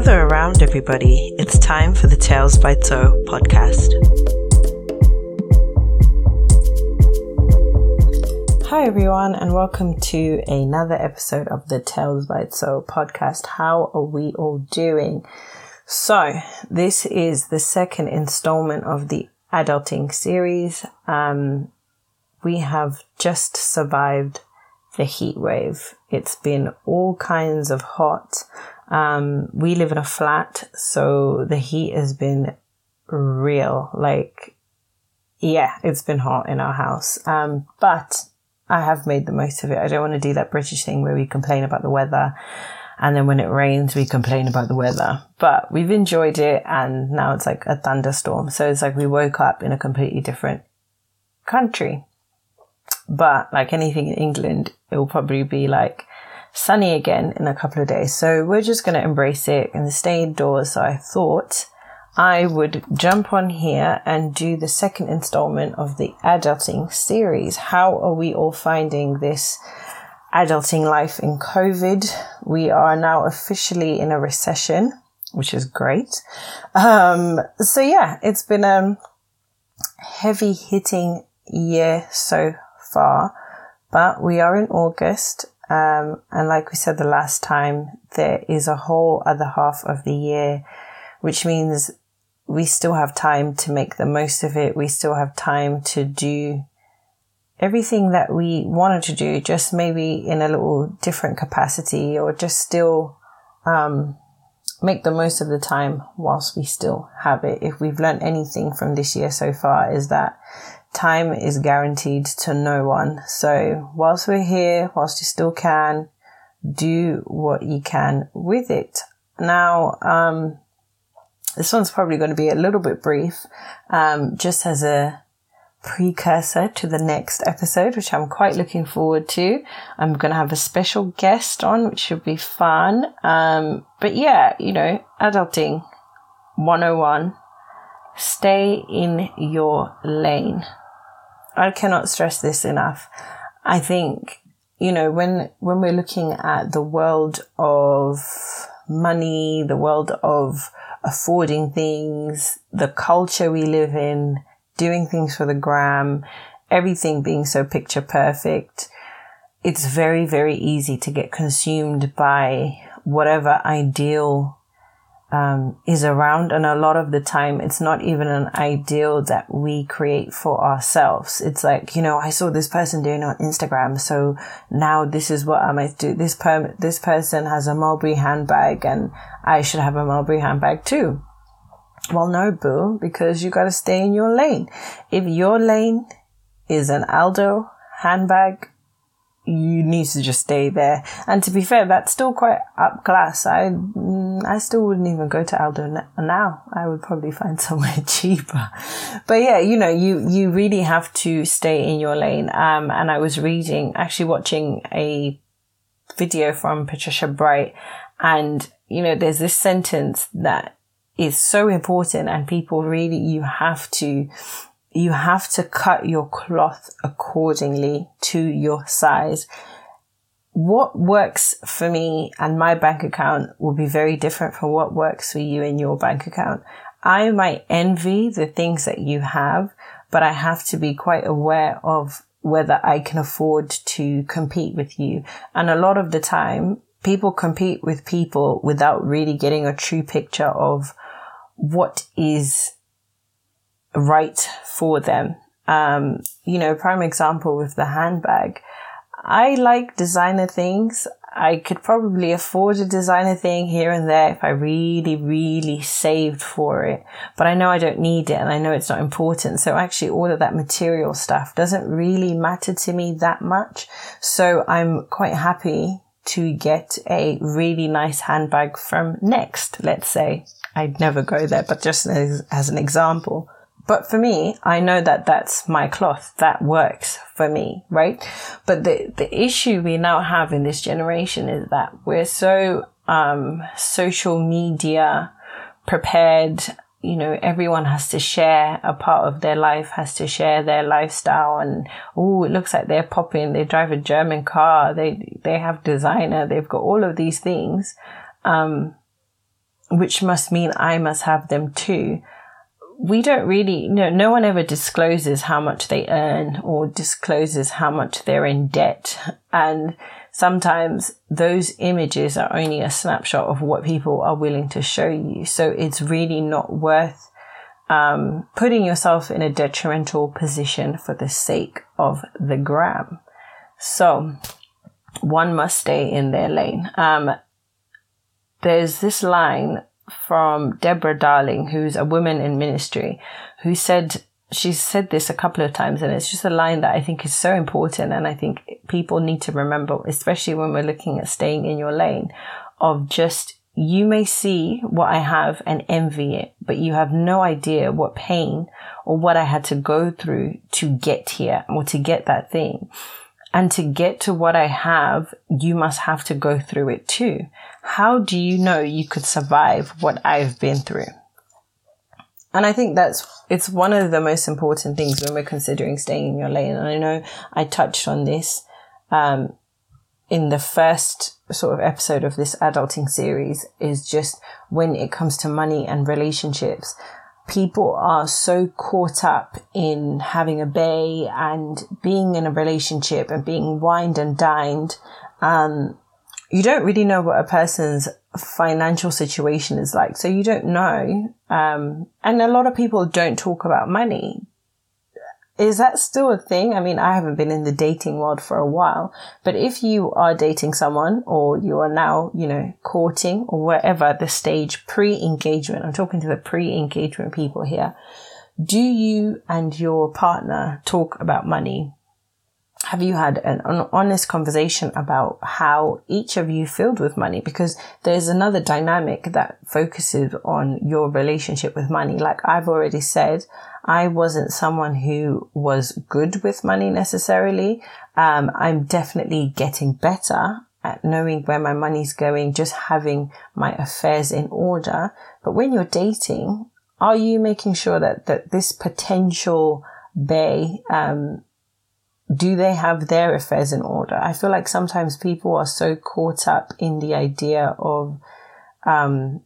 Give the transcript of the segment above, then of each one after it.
Gather around, everybody. It's time for the Tales by Toe podcast. Hi, everyone, and welcome to another episode of the Tales by Toe podcast. How are we all doing? So, this is the second installment of the adulting series. Um, we have just survived the heat wave. It's been all kinds of hot. Um, we live in a flat, so the heat has been real. Like, yeah, it's been hot in our house. Um, but I have made the most of it. I don't want to do that British thing where we complain about the weather and then when it rains, we complain about the weather. But we've enjoyed it and now it's like a thunderstorm. So it's like we woke up in a completely different country. But like anything in England, it will probably be like sunny again in a couple of days. So we're just going to embrace it and stay indoors. So I thought I would jump on here and do the second installment of the adulting series. How are we all finding this adulting life in COVID? We are now officially in a recession, which is great. Um, so yeah, it's been a heavy hitting year so far, but we are in August. Um, and like we said the last time, there is a whole other half of the year, which means we still have time to make the most of it. We still have time to do everything that we wanted to do, just maybe in a little different capacity or just still, um, make the most of the time whilst we still have it. If we've learned anything from this year so far is that time is guaranteed to no one. So whilst we're here, whilst you still can, do what you can with it. Now, um, this one's probably going to be a little bit brief, um, just as a precursor to the next episode, which I'm quite looking forward to. I'm going to have a special guest on, which should be fun. Um, but yeah, you know, adulting 101, stay in your lane. I cannot stress this enough. I think, you know, when, when we're looking at the world of money, the world of affording things, the culture we live in, doing things for the gram, everything being so picture perfect, it's very, very easy to get consumed by whatever ideal um, is around. And a lot of the time, it's not even an ideal that we create for ourselves. It's like, you know, I saw this person doing on Instagram. So now this is what I might do. This per- this person has a Mulberry handbag and I should have a Mulberry handbag too. Well, no, boo, because you got to stay in your lane. If your lane is an Aldo handbag, you need to just stay there. And to be fair, that's still quite up class. I I still wouldn't even go to Aldo now. I would probably find somewhere cheaper. But yeah, you know, you you really have to stay in your lane. Um, and I was reading, actually watching a video from Patricia Bright, and you know, there's this sentence that is so important, and people really you have to you have to cut your cloth accordingly to your size. What works for me and my bank account will be very different from what works for you and your bank account. I might envy the things that you have, but I have to be quite aware of whether I can afford to compete with you. And a lot of the time, people compete with people without really getting a true picture of what is right for them. Um, you know, prime example with the handbag. I like designer things. I could probably afford a designer thing here and there if I really, really saved for it. But I know I don't need it and I know it's not important. So actually all of that material stuff doesn't really matter to me that much. So I'm quite happy to get a really nice handbag from Next, let's say. I'd never go there, but just as, as an example. But for me, I know that that's my cloth. That works for me, right? But the, the issue we now have in this generation is that we're so, um, social media prepared. You know, everyone has to share a part of their life, has to share their lifestyle. And, oh, it looks like they're popping. They drive a German car. They, they have designer. They've got all of these things. Um, which must mean I must have them too. We don't really, know, no one ever discloses how much they earn or discloses how much they're in debt. And sometimes those images are only a snapshot of what people are willing to show you. So it's really not worth um, putting yourself in a detrimental position for the sake of the gram. So one must stay in their lane. Um, there's this line from Deborah Darling, who's a woman in ministry, who said, she's said this a couple of times, and it's just a line that I think is so important. And I think people need to remember, especially when we're looking at staying in your lane, of just you may see what I have and envy it, but you have no idea what pain or what I had to go through to get here or to get that thing. And to get to what I have, you must have to go through it too. How do you know you could survive what I've been through? And I think that's, it's one of the most important things when we're considering staying in your lane. And I know I touched on this, um, in the first sort of episode of this adulting series is just when it comes to money and relationships people are so caught up in having a bay and being in a relationship and being wined and dined. Um, you don't really know what a person's financial situation is like. So you don't know. Um, and a lot of people don't talk about money is that still a thing? I mean, I haven't been in the dating world for a while, but if you are dating someone or you are now, you know, courting or wherever the stage pre-engagement, I'm talking to the pre-engagement people here. Do you and your partner talk about money? Have you had an, an, honest conversation about how each of you filled with money? Because there's another dynamic that focuses on your relationship with money. Like I've already said, I wasn't someone who was good with money necessarily. Um, I'm definitely getting better at knowing where my money's going, just having my affairs in order. But when you're dating, are you making sure that, that this potential bay, um, do they have their affairs in order? I feel like sometimes people are so caught up in the idea of, um,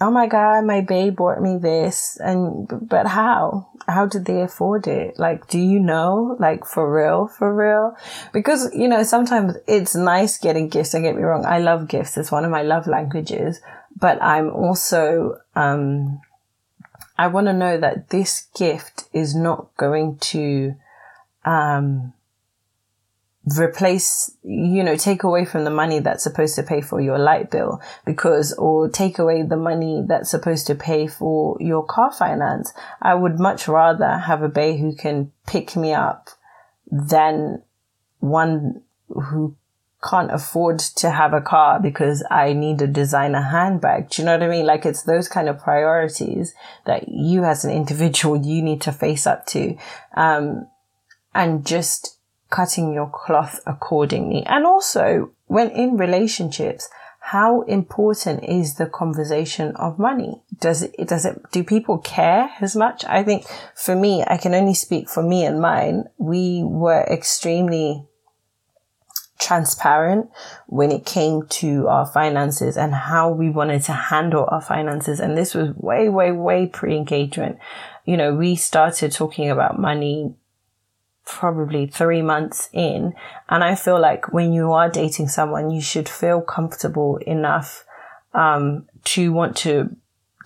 oh my God, my babe bought me this. And, but how? How did they afford it? Like, do you know? Like, for real, for real? Because, you know, sometimes it's nice getting gifts. Don't get me wrong. I love gifts. It's one of my love languages, but I'm also, um, I want to know that this gift is not going to, um, replace, you know, take away from the money that's supposed to pay for your light bill because, or take away the money that's supposed to pay for your car finance. I would much rather have a bay who can pick me up than one who can't afford to have a car because I need a designer handbag. Do you know what I mean? Like it's those kind of priorities that you as an individual, you need to face up to. Um, and just cutting your cloth accordingly. And also when in relationships, how important is the conversation of money? Does it, does it, do people care as much? I think for me, I can only speak for me and mine. We were extremely transparent when it came to our finances and how we wanted to handle our finances. And this was way, way, way pre engagement. You know, we started talking about money probably three months in. And I feel like when you are dating someone, you should feel comfortable enough, um, to want to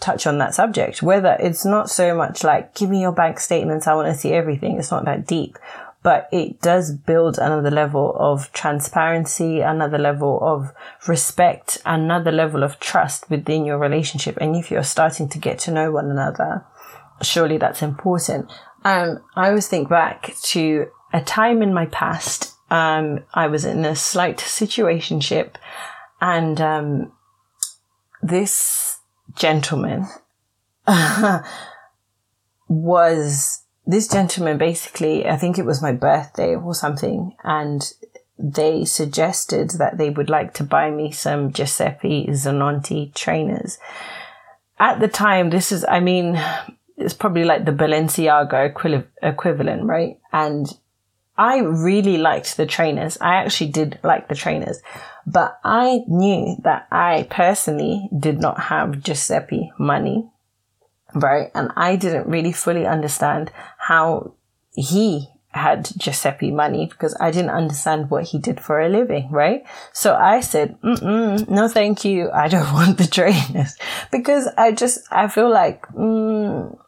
touch on that subject. Whether it's not so much like, give me your bank statements. I want to see everything. It's not that deep, but it does build another level of transparency, another level of respect, another level of trust within your relationship. And if you're starting to get to know one another, surely that's important. Um, I always think back to a time in my past. Um, I was in a slight situationship and, um, this gentleman was, this gentleman basically, I think it was my birthday or something, and they suggested that they would like to buy me some Giuseppe Zanotti trainers. At the time, this is, I mean, it's probably like the Balenciaga equi- equivalent, right? And I really liked the trainers. I actually did like the trainers, but I knew that I personally did not have Giuseppe money, right? And I didn't really fully understand how he had Giuseppe money because I didn't understand what he did for a living, right? So I said, no, thank you. I don't want the trainers because I just, I feel like, mm,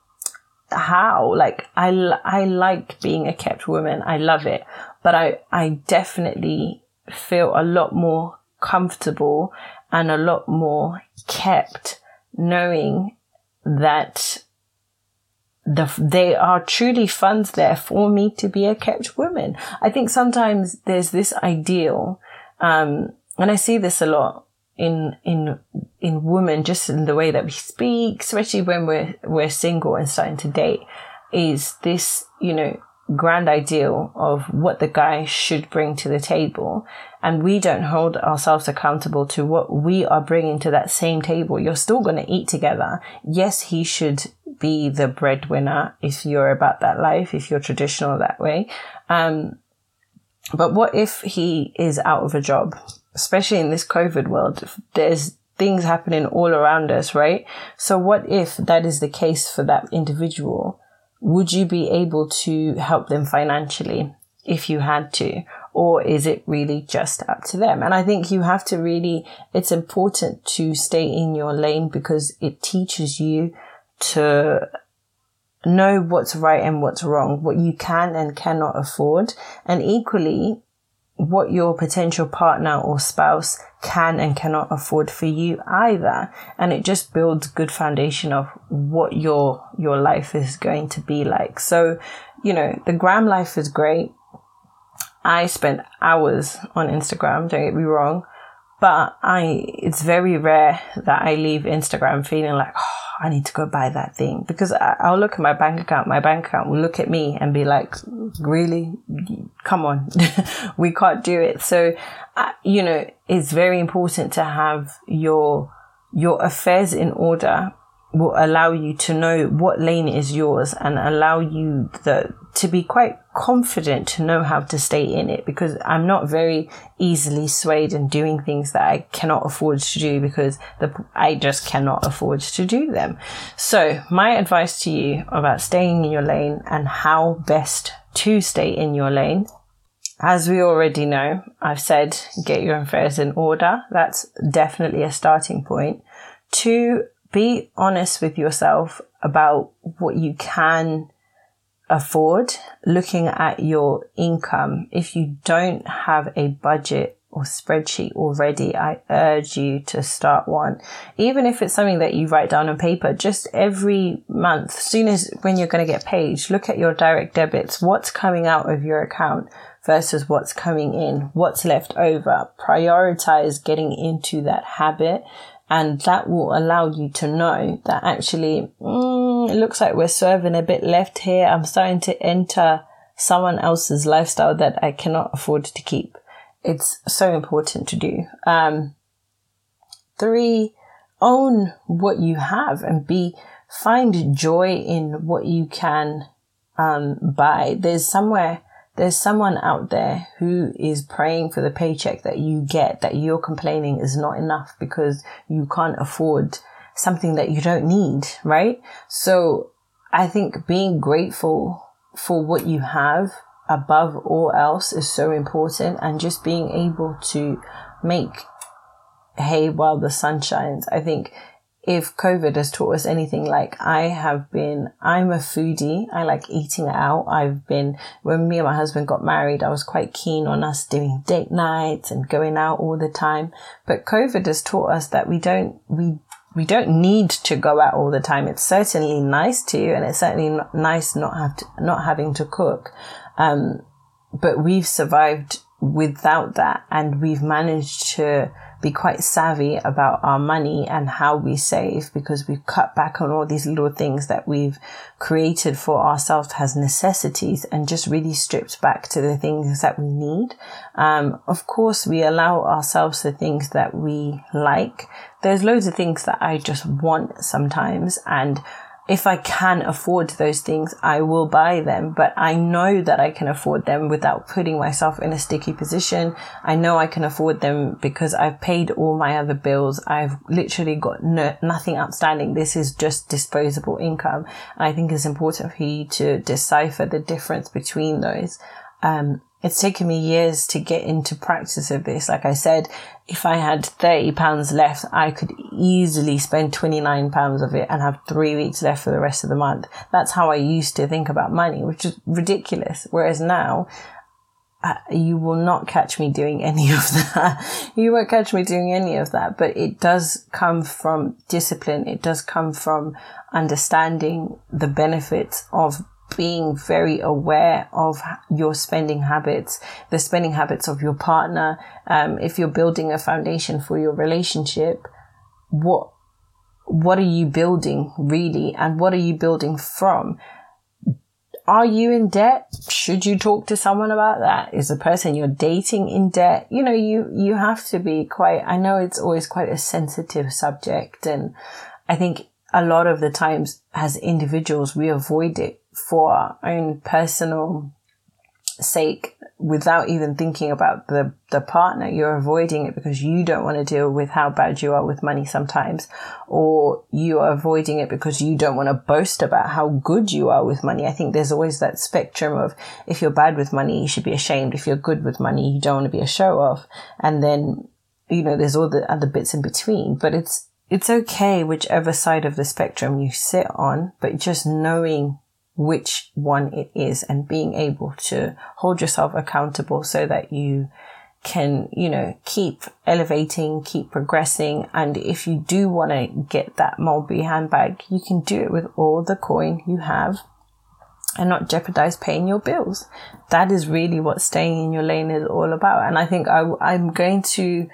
how? Like, I, I like being a kept woman. I love it. But I, I definitely feel a lot more comfortable and a lot more kept knowing that the, they are truly funds there for me to be a kept woman. I think sometimes there's this ideal, um, and I see this a lot in, in, in women, just in the way that we speak, especially when we're, we're single and starting to date, is this, you know, grand ideal of what the guy should bring to the table. And we don't hold ourselves accountable to what we are bringing to that same table. You're still going to eat together. Yes, he should be the breadwinner if you're about that life, if you're traditional that way. Um, but what if he is out of a job? Especially in this COVID world, there's things happening all around us, right? So what if that is the case for that individual? Would you be able to help them financially if you had to? Or is it really just up to them? And I think you have to really, it's important to stay in your lane because it teaches you to know what's right and what's wrong, what you can and cannot afford. And equally, what your potential partner or spouse can and cannot afford for you either. And it just builds good foundation of what your, your life is going to be like. So, you know, the gram life is great. I spend hours on Instagram, don't get me wrong, but I, it's very rare that I leave Instagram feeling like, oh, I need to go buy that thing because I, will look at my bank account. My bank account will look at me and be like, really? Come on. we can't do it. So, uh, you know, it's very important to have your, your affairs in order will allow you to know what lane is yours and allow you the to be quite confident to know how to stay in it because I'm not very easily swayed in doing things that I cannot afford to do because the, I just cannot afford to do them. So my advice to you about staying in your lane and how best to stay in your lane as we already know, I've said get your affairs in order. That's definitely a starting point. Two, be honest with yourself about what you can afford, looking at your income. If you don't have a budget or spreadsheet already, I urge you to start one. Even if it's something that you write down on paper, just every month, soon as when you're going to get paid, look at your direct debits, what's coming out of your account versus what's coming in, what's left over. Prioritize getting into that habit and that will allow you to know that actually, mm, it looks like we're serving a bit left here. I'm starting to enter someone else's lifestyle that I cannot afford to keep. It's so important to do. Um, three, own what you have and be, find joy in what you can, um, buy. There's somewhere there's someone out there who is praying for the paycheck that you get that you're complaining is not enough because you can't afford something that you don't need, right? So I think being grateful for what you have above all else is so important and just being able to make hay while the sun shines. I think if COVID has taught us anything, like I have been, I'm a foodie. I like eating out. I've been, when me and my husband got married, I was quite keen on us doing date nights and going out all the time. But COVID has taught us that we don't, we, we don't need to go out all the time. It's certainly nice to, and it's certainly nice not have to, not having to cook. Um, but we've survived without that and we've managed to, be quite savvy about our money and how we save because we've cut back on all these little things that we've created for ourselves as necessities and just really stripped back to the things that we need. Um, of course, we allow ourselves the things that we like. There's loads of things that I just want sometimes and if I can afford those things, I will buy them, but I know that I can afford them without putting myself in a sticky position. I know I can afford them because I've paid all my other bills. I've literally got no, nothing outstanding. This is just disposable income. And I think it's important for you to decipher the difference between those. Um, it's taken me years to get into practice of this. Like I said, if I had 30 pounds left, I could easily spend 29 pounds of it and have three weeks left for the rest of the month. That's how I used to think about money, which is ridiculous. Whereas now, uh, you will not catch me doing any of that. you won't catch me doing any of that, but it does come from discipline. It does come from understanding the benefits of being very aware of your spending habits, the spending habits of your partner. Um, if you're building a foundation for your relationship, what what are you building really, and what are you building from? Are you in debt? Should you talk to someone about that? Is the person you're dating in debt? You know, you you have to be quite. I know it's always quite a sensitive subject, and I think a lot of the times as individuals we avoid it for our own personal sake without even thinking about the, the partner. You're avoiding it because you don't want to deal with how bad you are with money sometimes, or you are avoiding it because you don't want to boast about how good you are with money. I think there's always that spectrum of if you're bad with money, you should be ashamed. If you're good with money, you don't want to be a show off. And then, you know, there's all the other bits in between, but it's, it's okay whichever side of the spectrum you sit on, but just knowing which one it is and being able to hold yourself accountable so that you can, you know, keep elevating, keep progressing. And if you do want to get that Mulberry handbag, you can do it with all the coin you have and not jeopardize paying your bills. That is really what staying in your lane is all about. And I think I, I'm going to,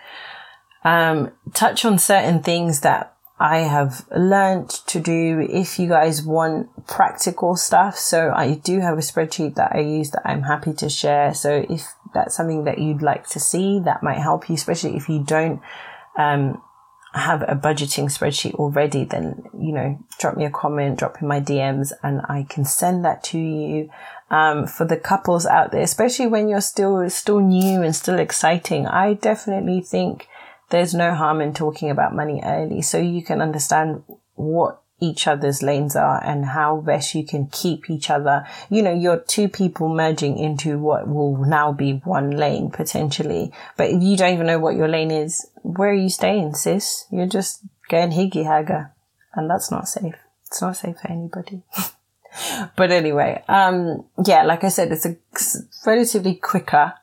um, touch on certain things that I have learned to do if you guys want practical stuff. So I do have a spreadsheet that I use that I'm happy to share. So if that's something that you'd like to see, that might help you, especially if you don't, um, have a budgeting spreadsheet already, then, you know, drop me a comment, drop in my DMs and I can send that to you. Um, for the couples out there, especially when you're still, still new and still exciting, I definitely think there's no harm in talking about money early so you can understand what each other's lanes are and how best you can keep each other. You know, you're two people merging into what will now be one lane potentially. But if you don't even know what your lane is, where are you staying, sis? You're just going higgy hagger. And that's not safe. It's not safe for anybody. but anyway, um, yeah, like I said, it's a relatively quicker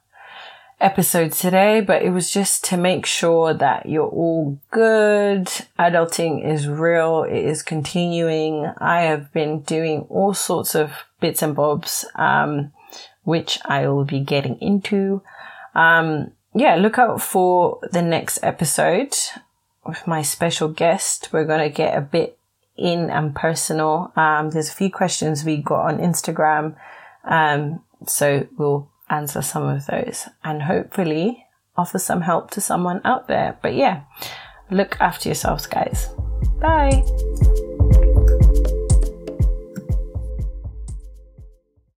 episode today, but it was just to make sure that you're all good. Adulting is real. It is continuing. I have been doing all sorts of bits and bobs, um, which I will be getting into. Um, yeah, look out for the next episode with my special guest. We're going to get a bit in and personal. Um, there's a few questions we got on Instagram. Um, so we'll answer some of those and hopefully offer some help to someone out there. But yeah, look after yourselves, guys. Bye.